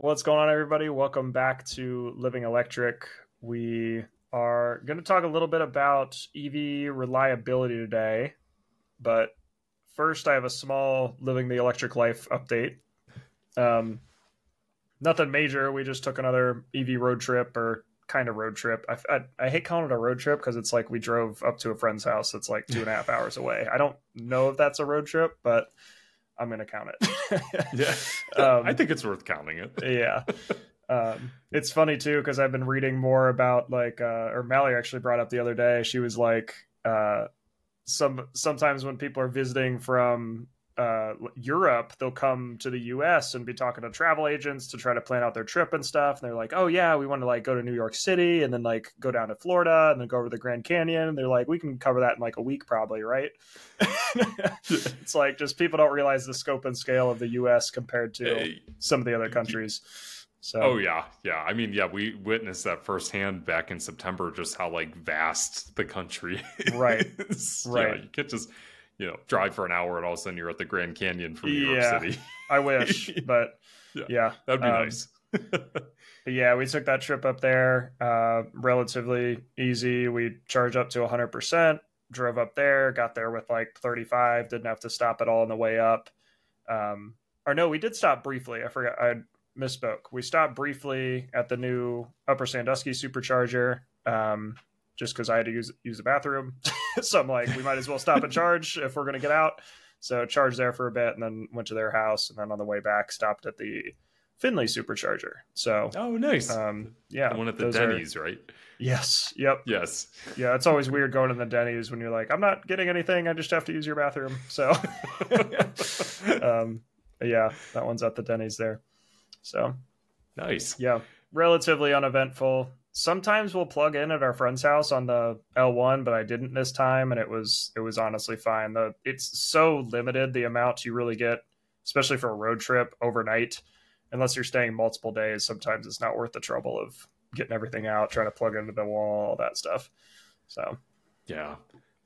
What's going on, everybody? Welcome back to Living Electric. We are going to talk a little bit about EV reliability today, but first, I have a small Living the Electric Life update. Um, nothing major. We just took another EV road trip or kind of road trip. I, I, I hate calling it a road trip because it's like we drove up to a friend's house that's like two and a half hours away. I don't know if that's a road trip, but I'm going to count it. yeah. Um, I think it's worth counting it. yeah. Um, it's funny too because I've been reading more about like, uh, or Mally actually brought up the other day. She was like, uh, some sometimes when people are visiting from uh, Europe, they'll come to the U.S. and be talking to travel agents to try to plan out their trip and stuff. And they're like, "Oh yeah, we want to like go to New York City and then like go down to Florida and then go over the Grand Canyon." And they're like, "We can cover that in like a week, probably, right?" it's like just people don't realize the scope and scale of the U.S. compared to some of the other countries. So, oh yeah, yeah. I mean, yeah, we witnessed that firsthand back in September, just how like vast the country right, is. Right. Yeah, you can't just you know drive for an hour and all of a sudden you're at the Grand Canyon from New yeah, York City. I wish, but yeah, yeah that'd be um, nice. yeah, we took that trip up there, uh, relatively easy. We charged up to 100%, drove up there, got there with like 35, didn't have to stop at all on the way up. Um, or no, we did stop briefly. I forgot. I misspoke. We stopped briefly at the new Upper Sandusky supercharger. Um, just because I had to use use the bathroom. so I'm like, we might as well stop and charge if we're gonna get out. So charged there for a bit, and then went to their house, and then on the way back, stopped at the Findlay supercharger. So oh, nice. Um, yeah, the one at the Denny's, are... right? Yes. Yep. Yes. Yeah, it's always weird going to the Denny's when you're like, I'm not getting anything. I just have to use your bathroom. So, um, yeah, that one's at the Denny's there. So nice. Yeah, relatively uneventful sometimes we'll plug in at our friend's house on the L1, but I didn't this time, and it was it was honestly fine. The it's so limited the amount you really get, especially for a road trip overnight, unless you're staying multiple days. Sometimes it's not worth the trouble of getting everything out, trying to plug into the wall, all that stuff. So, yeah,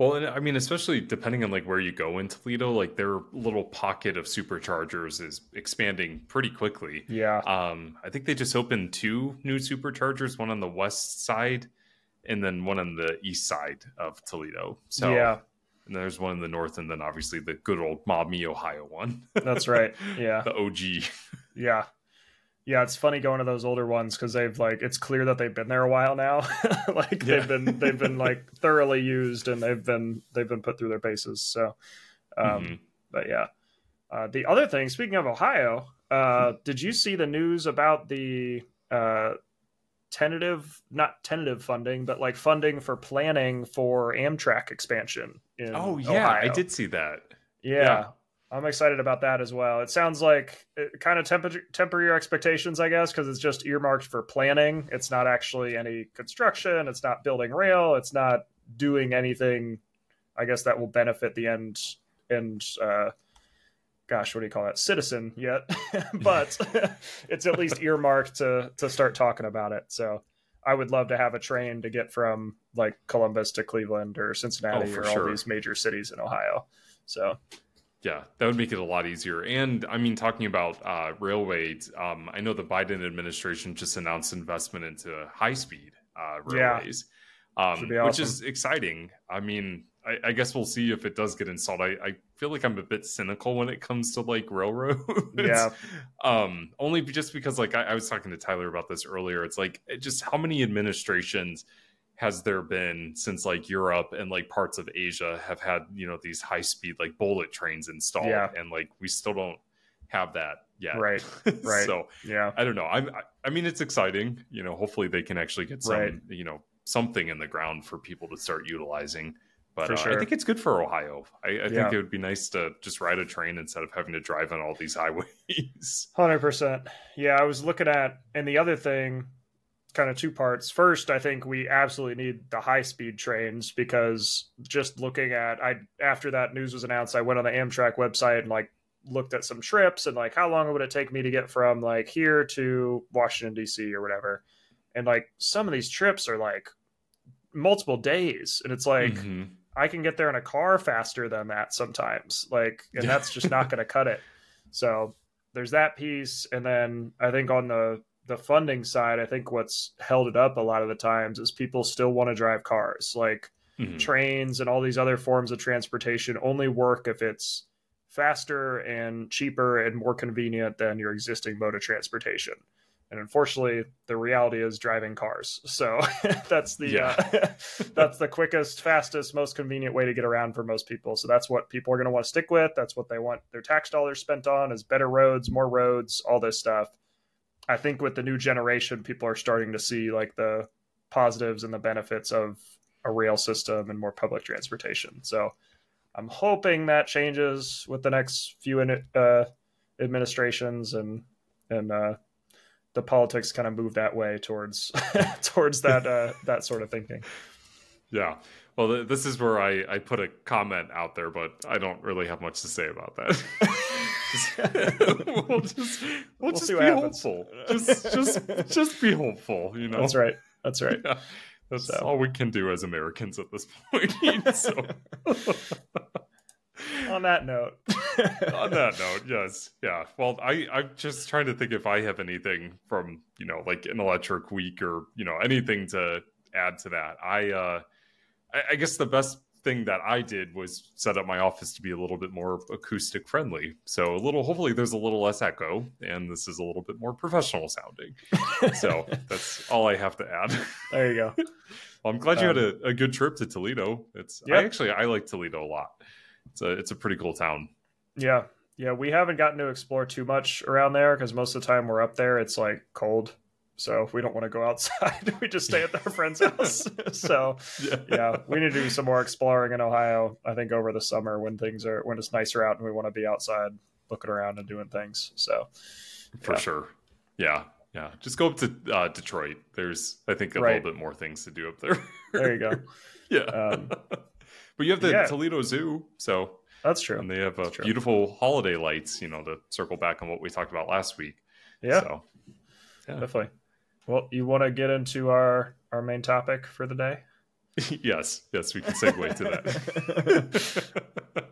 well, and I mean, especially depending on like where you go in Toledo, like their little pocket of superchargers is expanding pretty quickly. Yeah. Um, I think they just opened two new superchargers, one on the west side and then one on the east side of Toledo. So yeah. And there's one in the north, and then obviously the good old Maumee, Ohio one. That's right. Yeah. the OG. Yeah yeah, it's funny going to those older ones because they've like it's clear that they've been there a while now. like yeah. they've been they've been like thoroughly used and they've been they've been put through their paces. So, um, mm-hmm. but yeah. Uh, the other thing, speaking of Ohio, uh, did you see the news about the uh, tentative, not tentative funding, but like funding for planning for Amtrak expansion? In oh yeah, Ohio? I did see that. Yeah. yeah. I'm excited about that as well. It sounds like it kind of temper, temper your expectations, I guess, because it's just earmarked for planning. It's not actually any construction. It's not building rail. It's not doing anything, I guess, that will benefit the end end. Uh, gosh, what do you call that? Citizen yet, but it's at least earmarked to to start talking about it. So I would love to have a train to get from like Columbus to Cleveland or Cincinnati oh, or sure. all these major cities in Ohio. So yeah, that would make it a lot easier. And I mean, talking about uh, railways, um, I know the Biden administration just announced investment into high speed uh, railways, yeah. um, awesome. which is exciting. I mean, I, I, guess we'll see if it does get installed. I, I, feel like I'm a bit cynical when it comes to like railroads. Yeah. um, only just because, like, I, I was talking to Tyler about this earlier. It's like, just how many administrations has there been since like Europe and like parts of Asia have had you know these high speed like bullet trains installed yeah. and like we still don't have that yet right right so yeah I don't know I'm I mean it's exciting you know hopefully they can actually get some right. you know something in the ground for people to start utilizing but uh, sure. I think it's good for Ohio. I, I yeah. think it would be nice to just ride a train instead of having to drive on all these highways. Hundred percent. Yeah, I was looking at, and the other thing kind of two parts. First, I think we absolutely need the high speed trains because just looking at I after that news was announced, I went on the Amtrak website and like looked at some trips and like how long would it take me to get from like here to Washington DC or whatever. And like some of these trips are like multiple days and it's like mm-hmm. I can get there in a car faster than that sometimes. Like and that's just not going to cut it. So there's that piece, and then I think on the the funding side, I think what's held it up a lot of the times is people still want to drive cars. Like mm-hmm. trains and all these other forms of transportation only work if it's faster and cheaper and more convenient than your existing mode of transportation. And unfortunately, the reality is driving cars. So that's the yeah. uh, that's the quickest, fastest, most convenient way to get around for most people. So that's what people are going to want to stick with. That's what they want their tax dollars spent on: is better roads, more roads, all this stuff. I think with the new generation, people are starting to see like the positives and the benefits of a rail system and more public transportation. So I'm hoping that changes with the next few uh, administrations and and uh, the politics kind of move that way towards towards that uh, that sort of thinking. Yeah. Well, th- this is where I, I put a comment out there, but I don't really have much to say about that. we'll just we'll, we'll just be hopeful. Just just just be hopeful. You know. That's right. That's right. Yeah. That's so. all we can do as Americans at this point. so. on that note. on that note, yes, yeah. Well, I I'm just trying to think if I have anything from you know like an electric week or you know anything to add to that. I uh, I, I guess the best thing that I did was set up my office to be a little bit more acoustic friendly. So a little, hopefully, there's a little less echo, and this is a little bit more professional sounding. so that's all I have to add. There you go. well, I'm glad you um, had a, a, good trip to Toledo. It's yep. I actually I like Toledo a lot. It's a it's a pretty cool town. Yeah, yeah. We haven't gotten to explore too much around there because most of the time we're up there, it's like cold. So if we don't want to go outside, we just stay at our friend's house. so yeah. yeah. we need to do some more exploring in Ohio. I think over the summer when things are when it's nicer out and we want to be outside looking around and doing things. So for yeah. sure, yeah, yeah. Just go up to uh, Detroit. There's I think a right. little bit more things to do up there. there you go. yeah. Um, but you have the yeah. Toledo Zoo, so that's true. And they have uh, beautiful holiday lights. You know, to circle back on what we talked about last week. Yeah. So, yeah. definitely. Well, you want to get into our our main topic for the day? yes, yes, we can segue to that.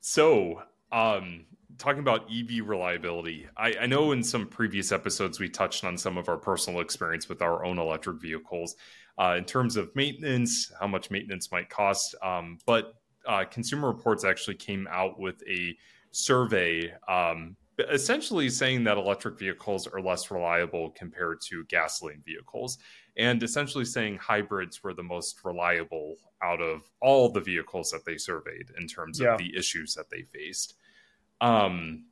so, um, talking about EV reliability, I, I, know in some previous episodes we touched on some of our personal experience with our own electric vehicles uh, in terms of maintenance, how much maintenance might cost. Um, but uh, Consumer Reports actually came out with a survey um, essentially saying that electric vehicles are less reliable compared to gasoline vehicles, and essentially saying hybrids were the most reliable out of all the vehicles that they surveyed in terms yeah. of the issues that they faced. Um,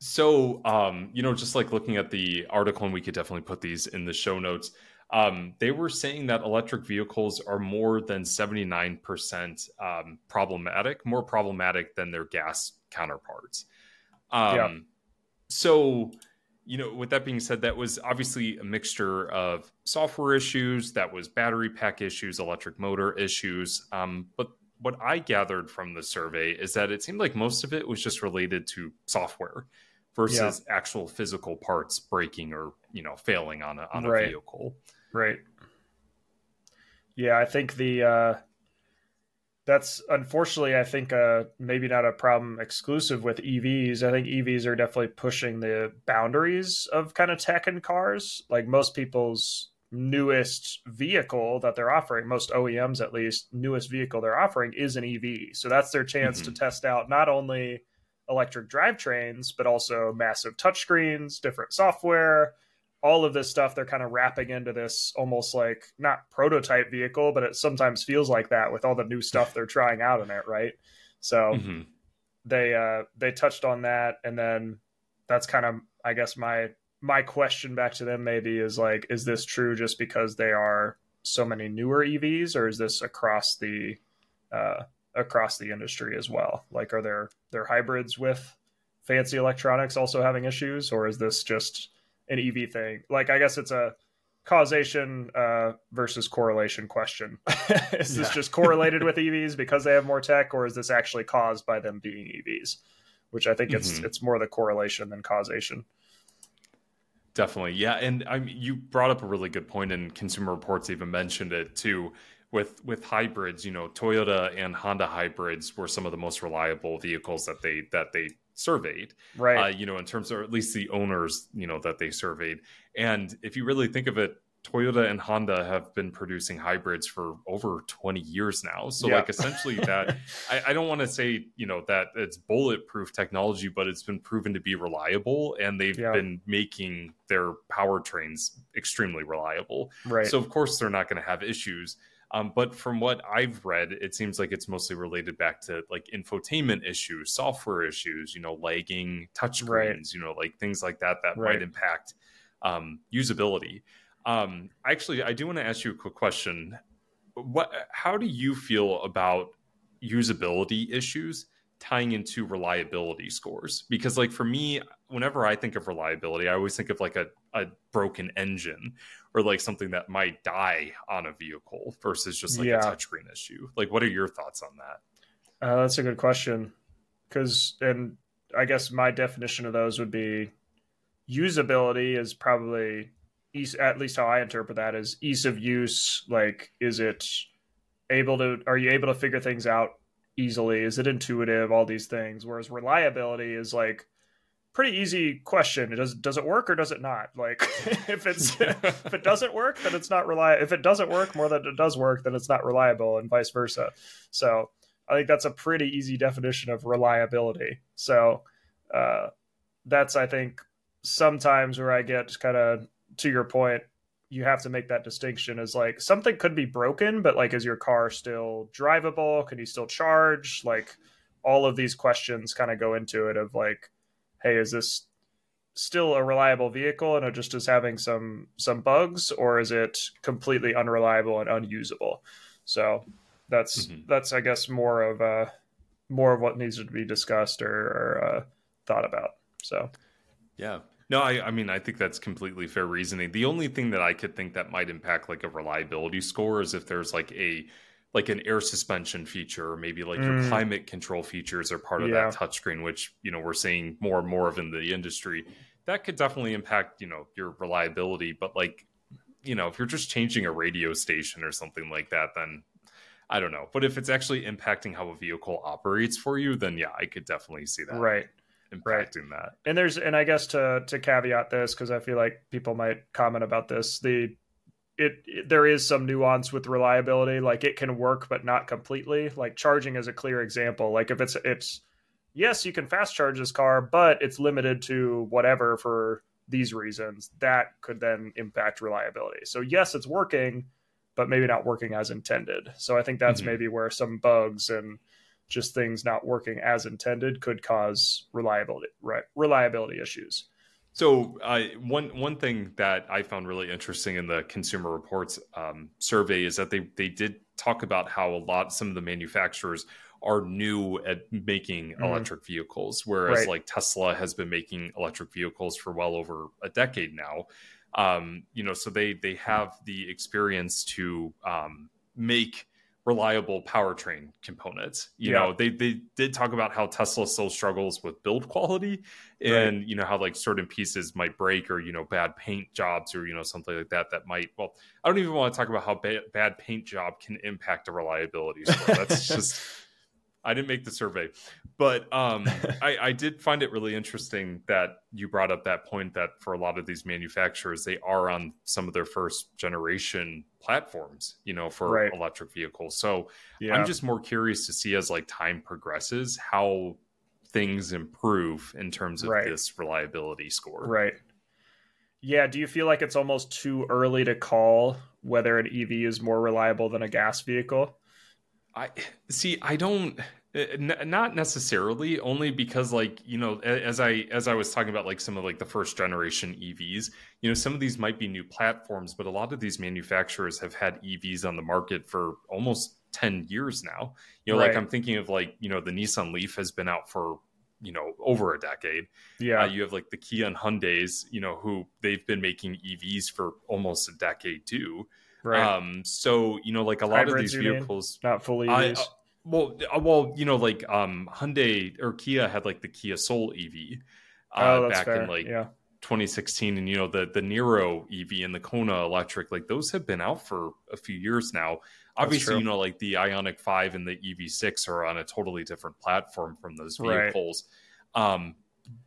so, um, you know, just like looking at the article, and we could definitely put these in the show notes. Um, they were saying that electric vehicles are more than 79% um, problematic, more problematic than their gas counterparts. Um, yeah. So, you know, with that being said, that was obviously a mixture of software issues, that was battery pack issues, electric motor issues. Um, but what I gathered from the survey is that it seemed like most of it was just related to software versus yeah. actual physical parts breaking or you know failing on a on a right. vehicle. Right. Yeah, I think the uh, that's unfortunately, I think, uh, maybe not a problem exclusive with EVs. I think EVs are definitely pushing the boundaries of kind of tech in cars. Like most people's newest vehicle that they're offering, most OEMs at least, newest vehicle they're offering is an EV. So that's their chance mm-hmm. to test out not only electric drivetrains, but also massive touchscreens, different software, all of this stuff they're kind of wrapping into this almost like not prototype vehicle, but it sometimes feels like that with all the new stuff they're trying out in it, right? So mm-hmm. they uh they touched on that and then that's kind of I guess my my question back to them maybe is like is this true just because they are so many newer EVs or is this across the uh across the industry as well? Like are there there hybrids with fancy electronics also having issues or is this just an EV thing. Like I guess it's a causation uh, versus correlation question. is this yeah. just correlated with EVs because they have more tech, or is this actually caused by them being EVs? Which I think mm-hmm. it's it's more the correlation than causation. Definitely, yeah. And I mean, you brought up a really good point, and Consumer Reports even mentioned it too. With with hybrids, you know, Toyota and Honda hybrids were some of the most reliable vehicles that they that they surveyed, right? Uh, you know, in terms of at least the owners, you know, that they surveyed. And if you really think of it, Toyota and Honda have been producing hybrids for over 20 years now. So, yeah. like, essentially, that I, I don't want to say, you know, that it's bulletproof technology, but it's been proven to be reliable and they've yeah. been making their powertrains extremely reliable. Right. So, of course, they're not going to have issues. Um, but from what I've read, it seems like it's mostly related back to like infotainment issues, software issues, you know, lagging touchscreens, right. you know, like things like that that right. might impact um, usability. Um, actually, I do want to ask you a quick question. What? How do you feel about usability issues tying into reliability scores? Because, like for me, whenever I think of reliability, I always think of like a, a broken engine or like something that might die on a vehicle versus just like yeah. a touchscreen issue. Like, what are your thoughts on that? Uh, that's a good question. Because, and I guess my definition of those would be usability is probably ease, at least how I interpret that is ease of use. Like, is it able to? Are you able to figure things out easily? Is it intuitive? All these things. Whereas reliability is like pretty easy question. It does does it work or does it not? Like, if it's if it doesn't work, then it's not reliable. If it doesn't work more than it does work, then it's not reliable, and vice versa. So I think that's a pretty easy definition of reliability. So uh, that's I think sometimes where I get kind of to your point, you have to make that distinction as like something could be broken, but like is your car still drivable? Can you still charge? Like all of these questions kind of go into it of like, hey, is this still a reliable vehicle and it just is having some some bugs, or is it completely unreliable and unusable? So that's mm-hmm. that's I guess more of uh more of what needs to be discussed or, or uh, thought about. So yeah, no, I, I mean, I think that's completely fair reasoning. The only thing that I could think that might impact like a reliability score is if there's like a like an air suspension feature or maybe like mm. your climate control features are part of yeah. that touchscreen, which you know we're seeing more and more of in the industry. That could definitely impact you know your reliability. But like you know, if you're just changing a radio station or something like that, then I don't know. But if it's actually impacting how a vehicle operates for you, then yeah, I could definitely see that. Right impacting right. that. And there's and I guess to to caveat this because I feel like people might comment about this the it, it, there is some nuance with reliability like it can work but not completely like charging is a clear example like if it's it's yes you can fast charge this car but it's limited to whatever for these reasons that could then impact reliability so yes it's working but maybe not working as intended so i think that's mm-hmm. maybe where some bugs and just things not working as intended could cause reliability right, reliability issues. So uh, one one thing that I found really interesting in the Consumer Reports um, survey is that they they did talk about how a lot some of the manufacturers are new at making mm-hmm. electric vehicles, whereas right. like Tesla has been making electric vehicles for well over a decade now. Um, you know, so they they have the experience to um, make reliable powertrain components. You yeah. know, they they did talk about how Tesla still struggles with build quality and right. you know how like certain pieces might break or you know bad paint jobs or you know something like that that might well I don't even want to talk about how bad, bad paint job can impact a reliability score. That's just I didn't make the survey, but um, I, I, did find it really interesting that you brought up that point that for a lot of these manufacturers, they are on some of their first generation platforms, you know, for right. electric vehicles. So yeah. I'm just more curious to see as like time progresses how things improve in terms of right. this reliability score. Right. Yeah. Do you feel like it's almost too early to call whether an EV is more reliable than a gas vehicle? I see. I don't. Uh, n- not necessarily only because like you know as i as i was talking about like some of like the first generation evs you know some of these might be new platforms but a lot of these manufacturers have had evs on the market for almost 10 years now you know right. like i'm thinking of like you know the nissan leaf has been out for you know over a decade yeah uh, you have like the kia and hyundais you know who they've been making evs for almost a decade too Right. Um, so you know, like a lot Hybrids, of these vehicles, not fully. I, uh, well, uh, well, you know, like um, Hyundai or Kia had like the Kia Soul EV uh, oh, back fair. in like yeah. 2016, and you know the the Niro EV and the Kona Electric, like those have been out for a few years now. Obviously, you know, like the Ioniq Five and the EV6 are on a totally different platform from those vehicles. Um,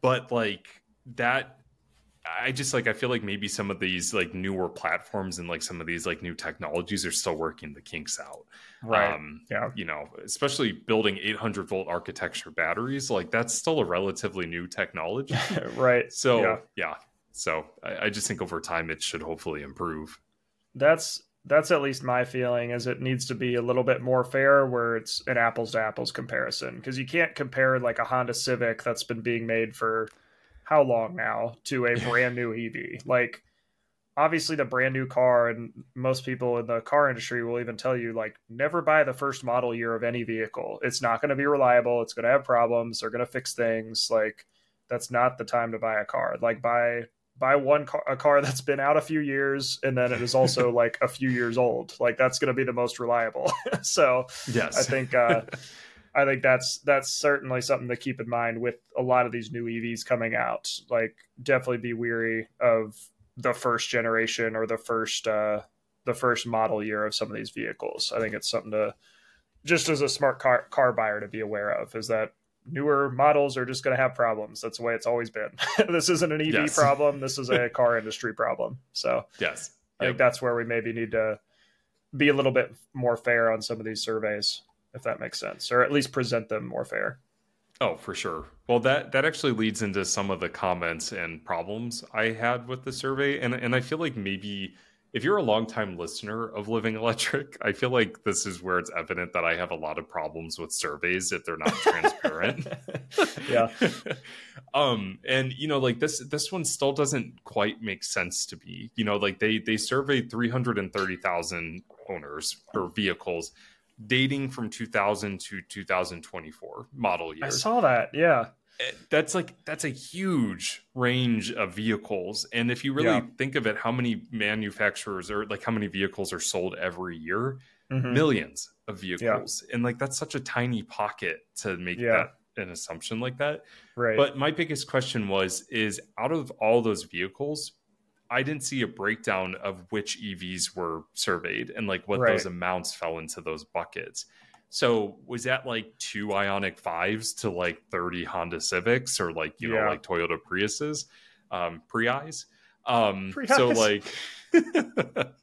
but like that I just like I feel like maybe some of these like newer platforms and like some of these like new technologies are still working the kinks out. Right. Um, yeah. You know, especially building 800 volt architecture batteries, like that's still a relatively new technology. right. So yeah. yeah. So I, I just think over time it should hopefully improve. That's that's at least my feeling is it needs to be a little bit more fair where it's an apples to apples comparison because you can't compare like a Honda Civic that's been being made for how long now to a brand new EV. Like obviously the brand new car and most people in the car industry will even tell you like never buy the first model year of any vehicle. It's not going to be reliable, it's going to have problems, they're going to fix things like that's not the time to buy a car. Like buy buy one car, a car that's been out a few years and then it is also like a few years old. Like that's going to be the most reliable. so yes, I think uh, I think that's that's certainly something to keep in mind with a lot of these new EVs coming out. Like, definitely be weary of the first generation or the first uh, the first model year of some of these vehicles. I think it's something to just as a smart car car buyer to be aware of is that newer models are just going to have problems. That's the way it's always been. this isn't an EV yes. problem. This is a car industry problem. So yes, I yep. think that's where we maybe need to be a little bit more fair on some of these surveys if that makes sense, or at least present them more fair. Oh, for sure. Well, that that actually leads into some of the comments and problems I had with the survey, and and I feel like maybe if you're a longtime listener of Living Electric, I feel like this is where it's evident that I have a lot of problems with surveys if they're not transparent. yeah. um, and you know, like this this one still doesn't quite make sense to me. You know, like they they surveyed 330,000 owners or vehicles dating from 2000 to 2024 model years. I saw that. Yeah. Eh, that's like that's a huge range of vehicles and if you really yeah. think of it how many manufacturers or like how many vehicles are sold every year mm-hmm. millions of vehicles yeah. and like that's such a tiny pocket to make yeah. that an assumption like that right but my biggest question was is out of all those vehicles I didn't see a breakdown of which EVs were surveyed and like what right. those amounts fell into those buckets. So was that like two Ioniq fives to like 30 Honda Civics or like, you yeah. know, like Toyota Priuses, um, Prius? Um, Prius. so like the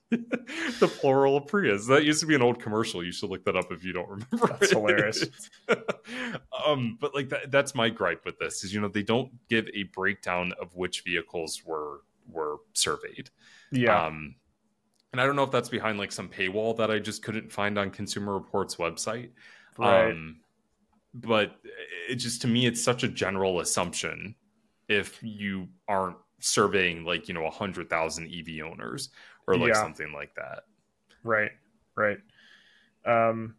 plural of Prius. That used to be an old commercial. You should look that up if you don't remember. That's hilarious. um, but like that, that's my gripe with this is, you know, they don't give a breakdown of which vehicles were were surveyed. Yeah. Um, and I don't know if that's behind like some paywall that I just couldn't find on Consumer Reports website. Right. Um, but it just to me, it's such a general assumption if you aren't surveying like you know a hundred thousand EV owners or like yeah. something like that. Right. Right. Um,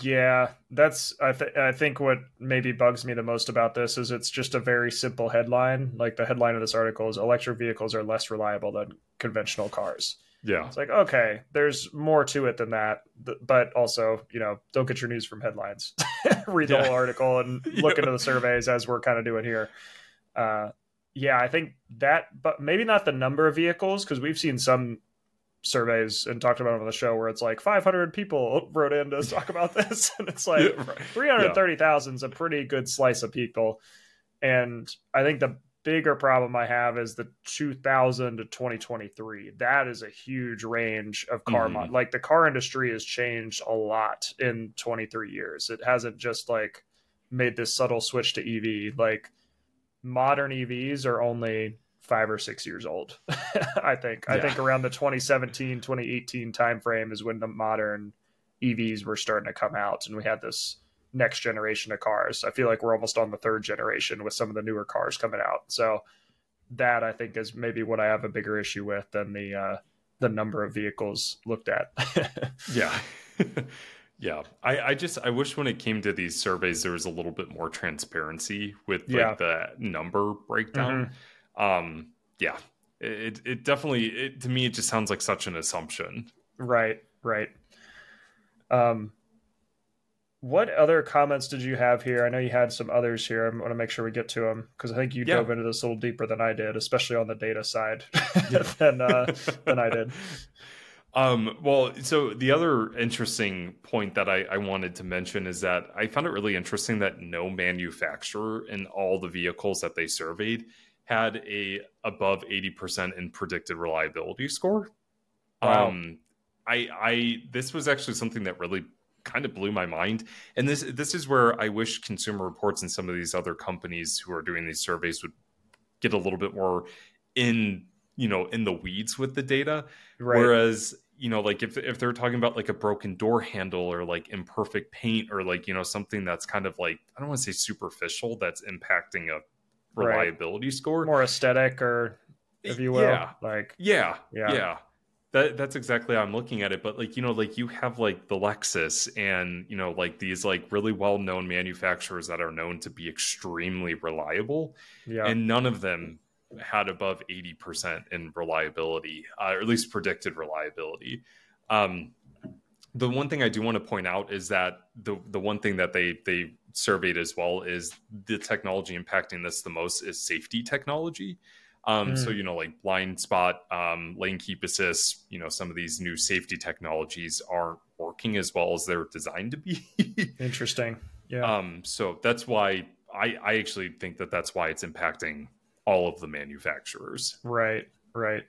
yeah, that's I think I think what maybe bugs me the most about this is it's just a very simple headline. Like the headline of this article is electric vehicles are less reliable than conventional cars. Yeah. It's like, okay, there's more to it than that. But also, you know, don't get your news from headlines. Read the yeah. whole article and look yeah. into the surveys as we're kind of doing here. Uh, yeah, I think that, but maybe not the number of vehicles because we've seen some surveys and talked about on the show where it's like 500 people wrote in to talk about this and it's like yeah, right. 330,000 is a pretty good slice of people and I think the bigger problem I have is the 2000 to 2023 that is a huge range of car mm. mod like the car industry has changed a lot in 23 years it hasn't just like made this subtle switch to EV like modern EVs are only five or six years old. I think. Yeah. I think around the 2017, 2018 timeframe is when the modern EVs were starting to come out, and we had this next generation of cars. I feel like we're almost on the third generation with some of the newer cars coming out. So that I think is maybe what I have a bigger issue with than the uh, the number of vehicles looked at. yeah. Yeah, I, I just I wish when it came to these surveys there was a little bit more transparency with like yeah. the number breakdown. Mm-hmm um, yeah, it it definitely it, to me it just sounds like such an assumption. Right, right. Um, what other comments did you have here? I know you had some others here. I want to make sure we get to them because I think you yeah. dove into this a little deeper than I did, especially on the data side yeah. than uh, than I did. Um, well, so the other interesting point that I, I, wanted to mention is that I found it really interesting that no manufacturer in all the vehicles that they surveyed had a above 80% in predicted reliability score. Wow. Um, I, I this was actually something that really kind of blew my mind. And this this is where I wish Consumer Reports and some of these other companies who are doing these surveys would get a little bit more in you know in the weeds with the data. Right. Whereas you know like if if they're talking about like a broken door handle or like imperfect paint or like you know something that's kind of like I don't want to say superficial that's impacting a reliability right. score more aesthetic or if you will yeah like yeah yeah, yeah. That, that's exactly how I'm looking at it. But like, you know, like you have like the Lexus and, you know, like these like really well known manufacturers that are known to be extremely reliable. Yeah. And none of them had above 80% in reliability, uh, or at least predicted reliability. Um, the one thing I do want to point out is that the the one thing that they they surveyed as well is the technology impacting this the most is safety technology. Um, mm. So you know, like blind spot, um, lane keep assist, you know, some of these new safety technologies aren't working as well as they're designed to be. Interesting. Yeah. Um, so that's why I I actually think that that's why it's impacting all of the manufacturers. Right, right.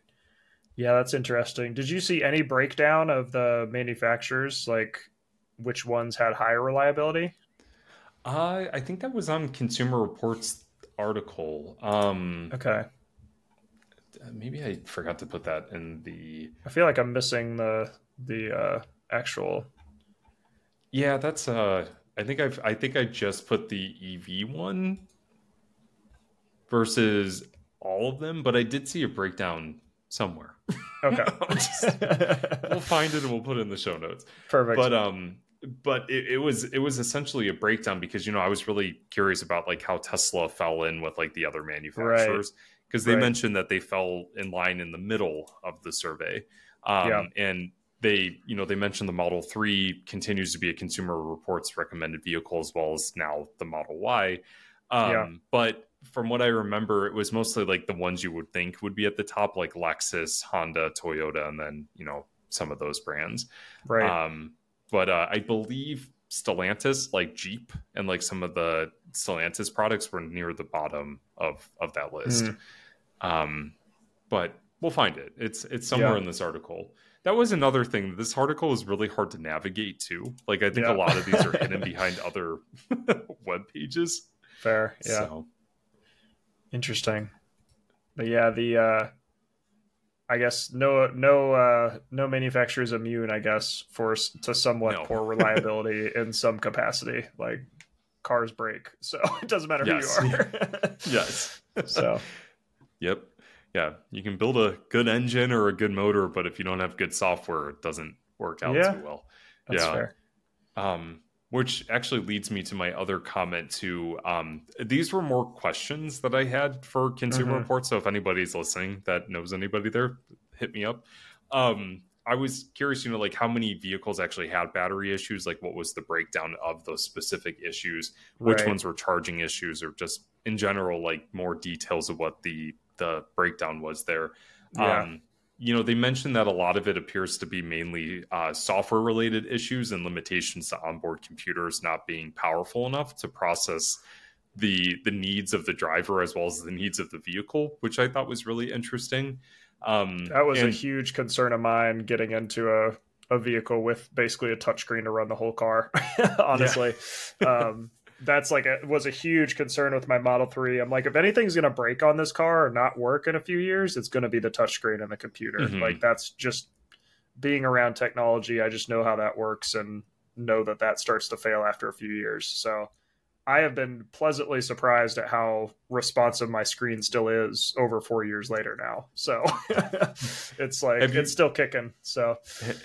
Yeah, that's interesting. Did you see any breakdown of the manufacturers, like which ones had higher reliability? Uh, I think that was on Consumer Reports article. Um, okay. Maybe I forgot to put that in the. I feel like I'm missing the the uh, actual. Yeah, that's. Uh, I think I've. I think I just put the EV one versus all of them, but I did see a breakdown somewhere. Okay. we'll find it and we'll put it in the show notes. Perfect. But um but it, it, was it was essentially a breakdown because you know I was really curious about like how Tesla fell in with like the other manufacturers because right. they right. mentioned that they fell in line in the middle of the survey. Um yeah. and they you know they mentioned the Model 3 continues to be a consumer reports recommended vehicle as well as now the Model Y. Um yeah. but from what I remember, it was mostly like the ones you would think would be at the top, like Lexus, Honda, Toyota, and then you know some of those brands. Right. Um, but uh, I believe Stellantis, like Jeep, and like some of the Stellantis products were near the bottom of of that list. Mm. Um, but we'll find it. It's it's somewhere yeah. in this article. That was another thing. This article is really hard to navigate too. Like I think yeah. a lot of these are hidden behind other web pages. Fair, yeah. So, Interesting. But yeah, the uh I guess no no uh no manufacturer is immune, I guess, for to somewhat no. poor reliability in some capacity. Like cars break. So it doesn't matter yes. who you are. yes. so Yep. Yeah. You can build a good engine or a good motor, but if you don't have good software, it doesn't work out yeah, too well. yeah. Fair. Um which actually leads me to my other comment to um, these were more questions that i had for consumer mm-hmm. reports so if anybody's listening that knows anybody there hit me up um, i was curious you know like how many vehicles actually had battery issues like what was the breakdown of those specific issues which right. ones were charging issues or just in general like more details of what the the breakdown was there yeah. um, you know, they mentioned that a lot of it appears to be mainly uh, software related issues and limitations to onboard computers not being powerful enough to process the the needs of the driver as well as the needs of the vehicle, which I thought was really interesting. Um, that was and, a huge concern of mine getting into a, a vehicle with basically a touchscreen to run the whole car. honestly, um, that's like a, was a huge concern with my Model 3. I'm like, if anything's going to break on this car or not work in a few years, it's going to be the touchscreen and the computer. Mm-hmm. Like that's just being around technology. I just know how that works and know that that starts to fail after a few years. So I have been pleasantly surprised at how responsive my screen still is over four years later now. So it's like you, it's still kicking. So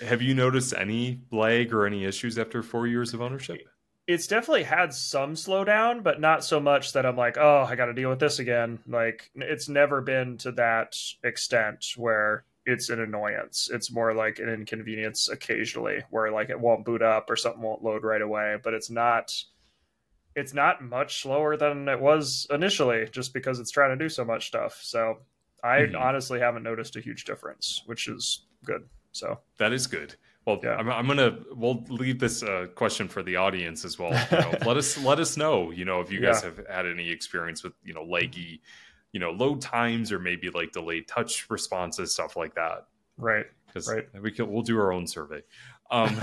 have you noticed any lag or any issues after four years of ownership? It's definitely had some slowdown, but not so much that I'm like, oh, I got to deal with this again. Like, it's never been to that extent where it's an annoyance. It's more like an inconvenience occasionally, where like it won't boot up or something won't load right away. But it's not, it's not much slower than it was initially, just because it's trying to do so much stuff. So I mm-hmm. honestly haven't noticed a huge difference, which is good. So that is good. Well, yeah. I'm, I'm, gonna we'll leave this uh, question for the audience as well. You know, let us let us know. You know, if you guys yeah. have had any experience with you know leggy, you know, load times or maybe like delayed touch responses, stuff like that. Right. Because right. we can we'll do our own survey. Um,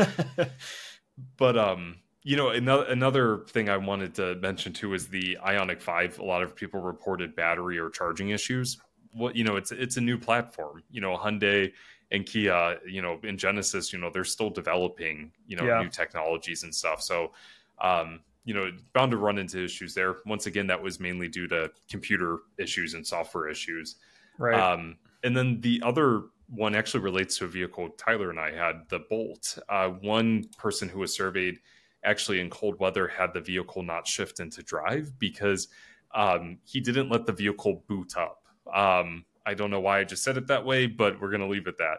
but um, you know, another another thing I wanted to mention too is the Ioniq Five. A lot of people reported battery or charging issues. What you know, it's it's a new platform. You know, Hyundai and Kia, you know, in Genesis, you know, they're still developing, you know, yeah. new technologies and stuff. So, um, you know, bound to run into issues there. Once again, that was mainly due to computer issues and software issues. Right. Um, and then the other one actually relates to a vehicle Tyler and I had, the Bolt. Uh, one person who was surveyed actually in cold weather had the vehicle not shift into drive because um, he didn't let the vehicle boot up. Um, I don't know why I just said it that way, but we're going to leave it that.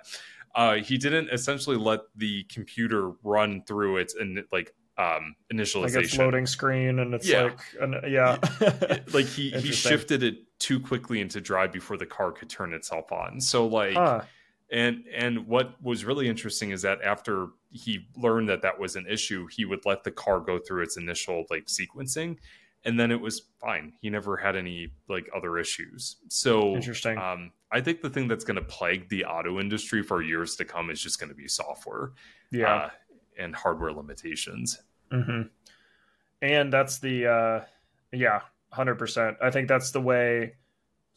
Uh, he didn't essentially let the computer run through its in, like um, initialization, like its loading screen, and it's yeah. like, an, yeah, like he he shifted it too quickly into drive before the car could turn itself on. So like, huh. and and what was really interesting is that after he learned that that was an issue, he would let the car go through its initial like sequencing, and then it was fine. He never had any like other issues. So interesting. Um, I think the thing that's going to plague the auto industry for years to come is just going to be software, yeah, uh, and hardware limitations. Mm-hmm. And that's the uh, yeah, hundred percent. I think that's the way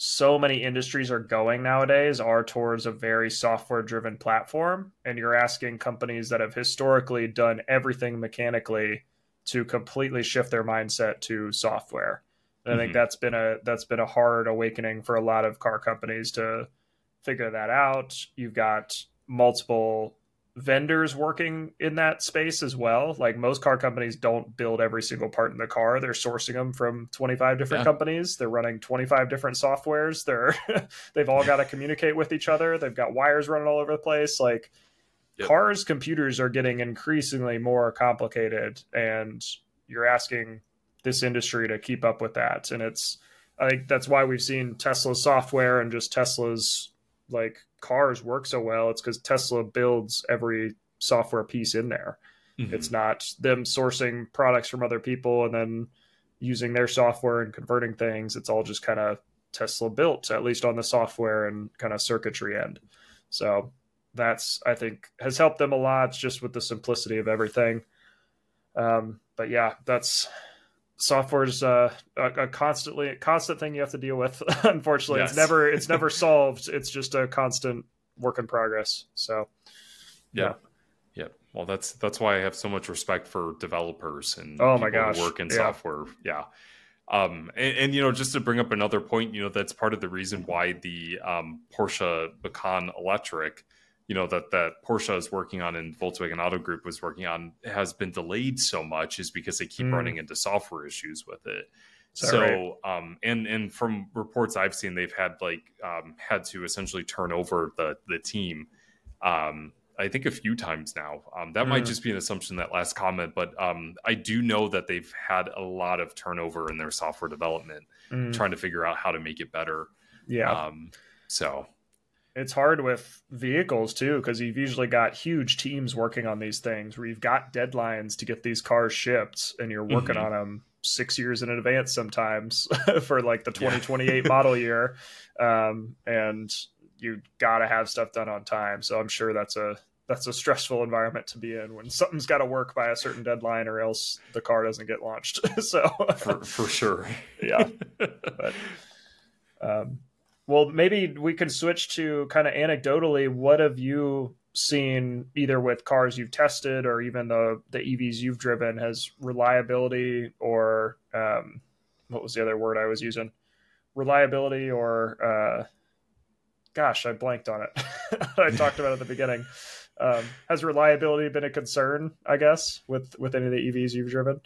so many industries are going nowadays are towards a very software driven platform and you're asking companies that have historically done everything mechanically to completely shift their mindset to software. And mm-hmm. I think mm-hmm. that's been a that's been a hard awakening for a lot of car companies to figure that out. You've got multiple vendors working in that space as well. Like most car companies don't build every single part in the car. They're sourcing them from 25 different yeah. companies. They're running 25 different softwares. They're they've all got to communicate with each other. They've got wires running all over the place. Like yep. cars, computers are getting increasingly more complicated and you're asking this industry to keep up with that. And it's I think that's why we've seen Tesla's software and just Tesla's like cars work so well, it's because Tesla builds every software piece in there. Mm-hmm. It's not them sourcing products from other people and then using their software and converting things. It's all just kind of Tesla built, at least on the software and kind of circuitry end. So that's I think has helped them a lot just with the simplicity of everything. Um, but yeah, that's software is uh, a, a, constantly a constant thing you have to deal with. Unfortunately, yes. it's never it's never solved. It's just a constant work in progress. So, yeah. yeah. Well, that's that's why I have so much respect for developers and oh my gosh, work in yeah. software. Yeah. Um, and, and, you know, just to bring up another point, you know, that's part of the reason why the um, Porsche Macan Electric you know that that Porsche is working on and Volkswagen Auto Group was working on has been delayed so much is because they keep mm. running into software issues with it. So, right? um, and and from reports I've seen, they've had like um, had to essentially turn over the the team. Um, I think a few times now. Um, that mm. might just be an assumption that last comment, but um, I do know that they've had a lot of turnover in their software development, mm. trying to figure out how to make it better. Yeah. Um, so it's hard with vehicles too because you've usually got huge teams working on these things where you've got deadlines to get these cars shipped and you're working mm-hmm. on them six years in advance sometimes for like the 2028 yeah. model year um, and you got to have stuff done on time so i'm sure that's a that's a stressful environment to be in when something's got to work by a certain deadline or else the car doesn't get launched so for, for sure yeah but um, well, maybe we can switch to kind of anecdotally. What have you seen either with cars you've tested or even the the EVs you've driven? Has reliability or um, what was the other word I was using? Reliability or uh, gosh, I blanked on it. I talked about at the beginning. Um, has reliability been a concern? I guess with with any of the EVs you've driven.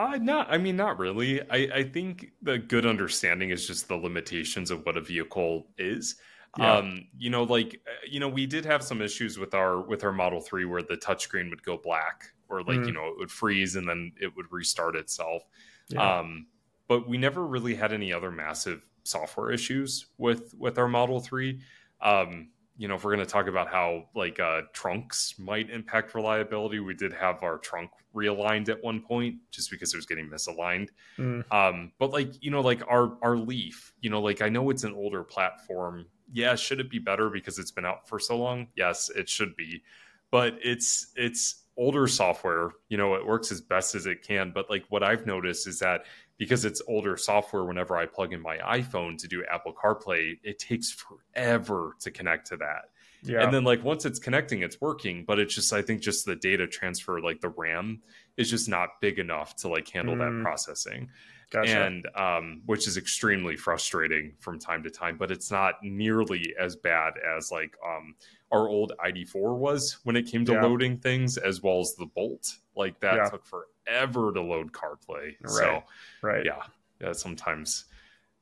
Uh, not, I mean, not really. I, I think the good understanding is just the limitations of what a vehicle is. Yeah. Um, you know, like, uh, you know, we did have some issues with our, with our Model 3 where the touchscreen would go black or like, mm. you know, it would freeze and then it would restart itself. Yeah. Um, but we never really had any other massive software issues with, with our Model 3. Um, you know, if we're going to talk about how like uh, trunks might impact reliability, we did have our trunk realigned at one point just because it was getting misaligned. Mm. Um, but like you know, like our our Leaf, you know, like I know it's an older platform. Yeah, should it be better because it's been out for so long? Yes, it should be. But it's it's older software. You know, it works as best as it can. But like what I've noticed is that because it's older software whenever i plug in my iphone to do apple carplay it takes forever to connect to that yeah. and then like once it's connecting it's working but it's just i think just the data transfer like the ram is just not big enough to like handle mm. that processing gotcha. and um, which is extremely frustrating from time to time but it's not nearly as bad as like um, our old id4 was when it came to yeah. loading things as well as the bolt like that yeah. took forever to load CarPlay. Right. So, right. Yeah. Yeah. Sometimes,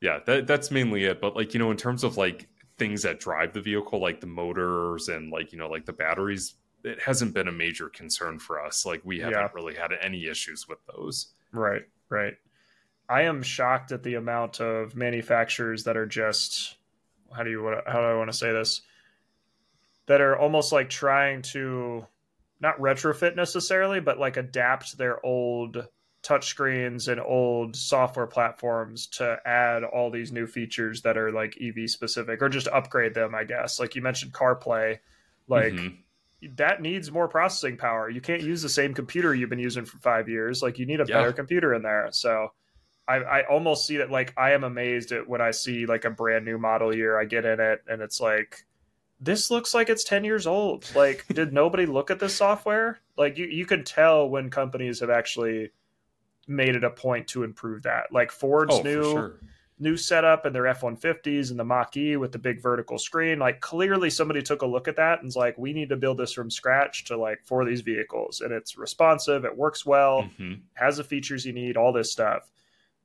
yeah, that, that's mainly it. But like, you know, in terms of like things that drive the vehicle, like the motors and like, you know, like the batteries, it hasn't been a major concern for us. Like we haven't yeah. really had any issues with those. Right. Right. I am shocked at the amount of manufacturers that are just, how do you, how do I want to say this? That are almost like trying to not retrofit necessarily, but like adapt their old touchscreens and old software platforms to add all these new features that are like EV specific or just upgrade them, I guess. Like you mentioned CarPlay, like mm-hmm. that needs more processing power. You can't use the same computer you've been using for five years. Like you need a yeah. better computer in there. So I, I almost see that like I am amazed at when I see like a brand new model year, I get in it and it's like this looks like it's 10 years old. Like, did nobody look at this software? Like, you, you can tell when companies have actually made it a point to improve that. Like, Ford's oh, new. Sure. New setup and their F 150s and the Mach E with the big vertical screen. Like, clearly somebody took a look at that and's like, we need to build this from scratch to like for these vehicles. And it's responsive, it works well, mm-hmm. has the features you need, all this stuff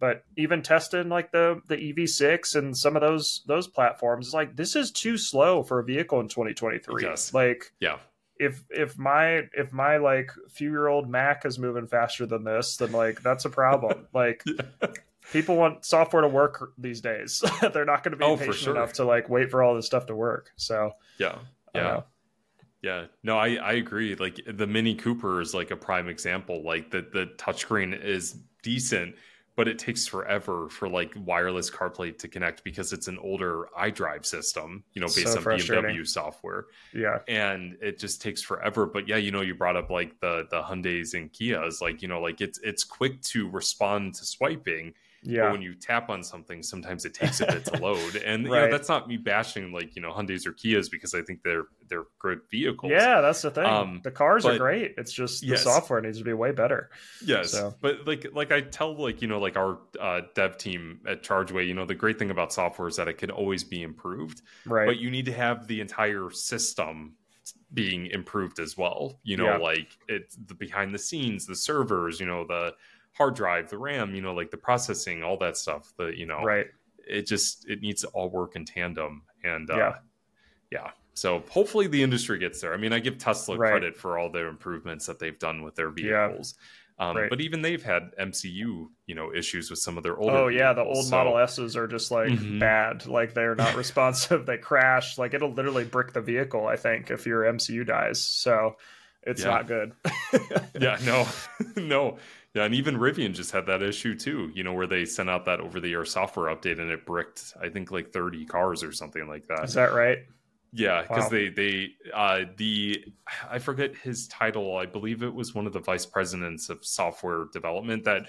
but even testing like the the EV6 and some of those those platforms, it's like this is too slow for a vehicle in 2023. Yes. Like, yeah, if if my if my like few year old Mac is moving faster than this, then like that's a problem. like, yeah. people want software to work these days. They're not going to be oh, patient sure. enough to like wait for all this stuff to work. So yeah, yeah. Yeah, no, I, I agree. Like the Mini Cooper is like a prime example. Like the the touchscreen is decent, but it takes forever for like wireless CarPlay to connect because it's an older iDrive system, you know, based so on BMW software. Yeah. And it just takes forever. But yeah, you know, you brought up like the the Hyundai's and Kias, like, you know, like it's it's quick to respond to swiping yeah. But when you tap on something, sometimes it takes a bit to load. And right. you know, that's not me bashing like, you know, Hyundai's or Kias because I think they're they're good vehicles. Yeah, that's the thing. Um, the cars but, are great. It's just the yes. software needs to be way better. Yes. So. But like like I tell like, you know, like our uh, dev team at ChargeWay, you know, the great thing about software is that it can always be improved. Right. But you need to have the entire system being improved as well. You know, yeah. like it's the behind the scenes, the servers, you know, the hard drive, the RAM, you know, like the processing, all that stuff. The you know, right? It just it needs to all work in tandem, and uh, yeah, yeah. So hopefully the industry gets there. I mean, I give Tesla right. credit for all their improvements that they've done with their vehicles. Yeah. Um, right. But even they've had MCU, you know, issues with some of their older. Oh yeah, vehicles, the old so. Model S's are just like mm-hmm. bad. Like they're not responsive. they crash. Like it'll literally brick the vehicle. I think if your MCU dies. So it's yeah. not good. yeah. No. no. Yeah, and even Rivian just had that issue too, you know, where they sent out that over the air software update and it bricked, I think, like 30 cars or something like that. Is that right? Yeah, because wow. they they uh the I forget his title. I believe it was one of the vice presidents of software development that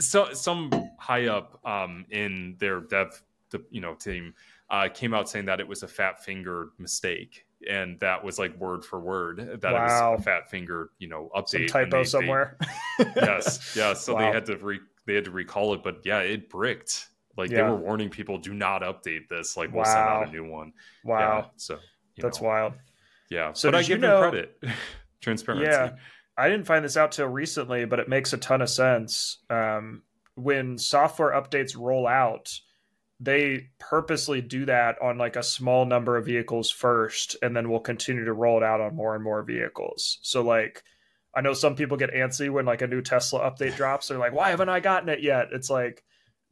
so some high up um in their dev the you know team uh came out saying that it was a fat fingered mistake and that was like word for word that wow. was a fat finger, you know, update. Some typo they, somewhere. They, yes, yeah. So wow. they had to re they had to recall it, but yeah, it bricked. Like yeah. they were warning people, do not update this. Like we'll wow. send out a new one. Wow. Yeah, so that's know. wild. Yeah. So but I give know, them credit. Transparency. Yeah. I didn't find this out till recently, but it makes a ton of sense. Um, when software updates roll out, they purposely do that on like a small number of vehicles first and then we'll continue to roll it out on more and more vehicles. So like i know some people get antsy when like a new tesla update drops. They're like why haven't i gotten it yet? It's like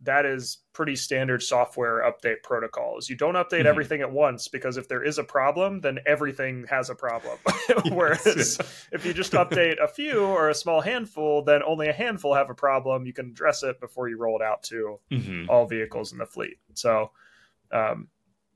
that is pretty standard software update protocols. You don't update mm-hmm. everything at once because if there is a problem, then everything has a problem. Whereas if you just update a few or a small handful, then only a handful have a problem. You can address it before you roll it out to mm-hmm. all vehicles in the fleet. So um,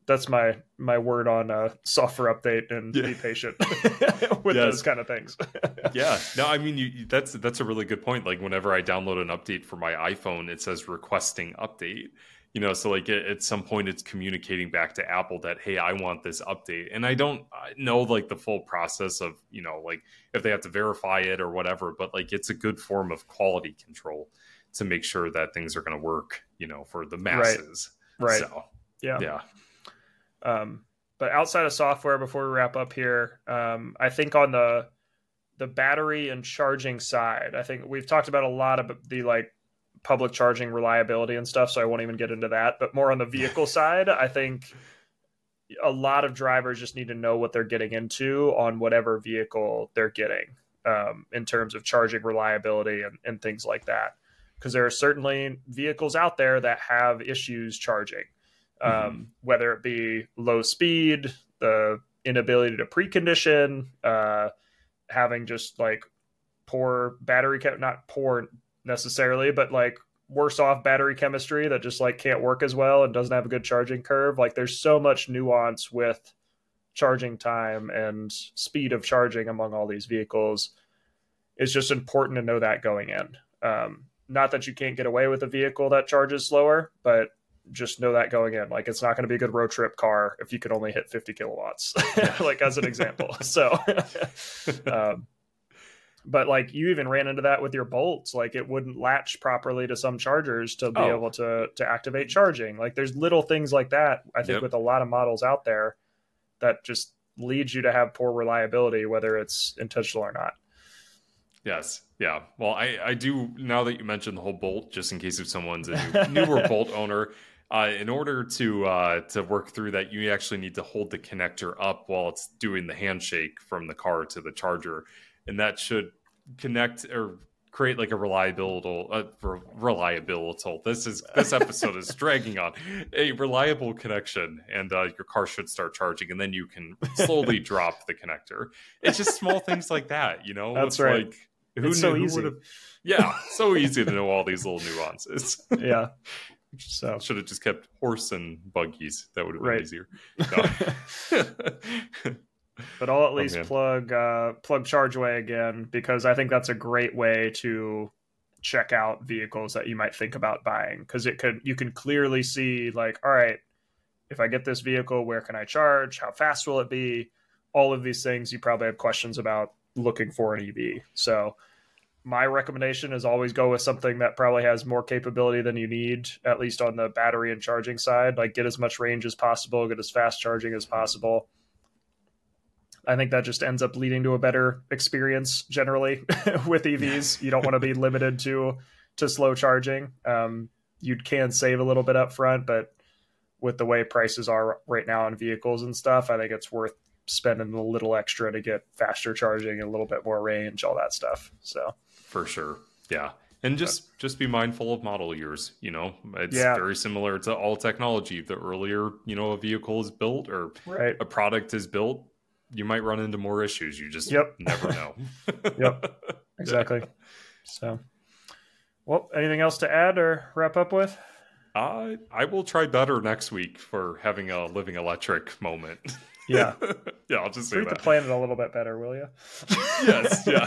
that's my my word on uh, software update and yeah. be patient with yes. those kind of things. yeah, no, I mean you, that's that's a really good point. Like whenever I download an update for my iPhone, it says requesting update. You know, so like at some point it's communicating back to Apple that hey, I want this update, and I don't know like the full process of you know like if they have to verify it or whatever, but like it's a good form of quality control to make sure that things are going to work. You know, for the masses. Right. Right. So, yeah. Yeah. Um, but outside of software, before we wrap up here, um, I think on the the battery and charging side, I think we've talked about a lot of the like public charging reliability and stuff, so I won't even get into that. But more on the vehicle side, I think a lot of drivers just need to know what they're getting into on whatever vehicle they're getting um, in terms of charging reliability and, and things like that. Because there are certainly vehicles out there that have issues charging um, mm-hmm. whether it be low speed, the inability to precondition, uh, having just like poor battery, chem- not poor necessarily, but like worse off battery chemistry that just like can't work as well and doesn't have a good charging curve. Like there's so much nuance with charging time and speed of charging among all these vehicles. It's just important to know that going in. Um, not that you can't get away with a vehicle that charges slower, but just know that going in. Like it's not going to be a good road trip car if you could only hit 50 kilowatts, like as an example. so, um, but like you even ran into that with your bolts, like it wouldn't latch properly to some chargers to be oh. able to to activate charging. Like there's little things like that. I think yep. with a lot of models out there that just leads you to have poor reliability, whether it's intentional or not. Yes. Yeah. Well, I, I do now that you mentioned the whole bolt, just in case if someone's a new, newer bolt owner, uh, in order to uh, to work through that, you actually need to hold the connector up while it's doing the handshake from the car to the charger, and that should connect or create like a reliable uh, reliability. This is this episode is dragging on a reliable connection, and uh, your car should start charging, and then you can slowly drop the connector. It's just small things like that, you know. That's it's right. Like, who it's knew, so easy. Yeah, so easy to know all these little nuances. yeah. So should have just kept horse and buggies. That would have been right. easier. No. but I'll at least oh, plug uh, plug ChargeWay again because I think that's a great way to check out vehicles that you might think about buying because it could you can clearly see like all right if I get this vehicle where can I charge how fast will it be all of these things you probably have questions about looking for an EV so my recommendation is always go with something that probably has more capability than you need, at least on the battery and charging side. Like get as much range as possible, get as fast charging as possible. I think that just ends up leading to a better experience generally with EVs. You don't want to be limited to to slow charging. Um, you can save a little bit up front, but with the way prices are right now on vehicles and stuff, I think it's worth spending a little extra to get faster charging and a little bit more range, all that stuff. So for sure. Yeah. And just just be mindful of model years. You know, it's yeah. very similar to all technology. The earlier you know a vehicle is built or right. a product is built, you might run into more issues. You just yep. never know. yep, exactly. So, well, anything else to add or wrap up with? Uh, I will try better next week for having a living electric moment. Yeah. yeah, I'll just treat the planet a little bit better, will you? yes, yeah.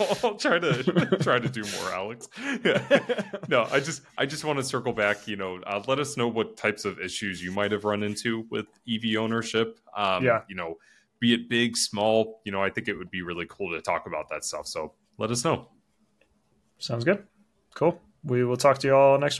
I'll try to try to do more, Alex. Yeah. No, I just I just want to circle back. You know, uh, let us know what types of issues you might have run into with EV ownership. Um, yeah. You know, be it big, small. You know, I think it would be really cool to talk about that stuff. So let us know. Sounds good. Cool. We will talk to you all next week.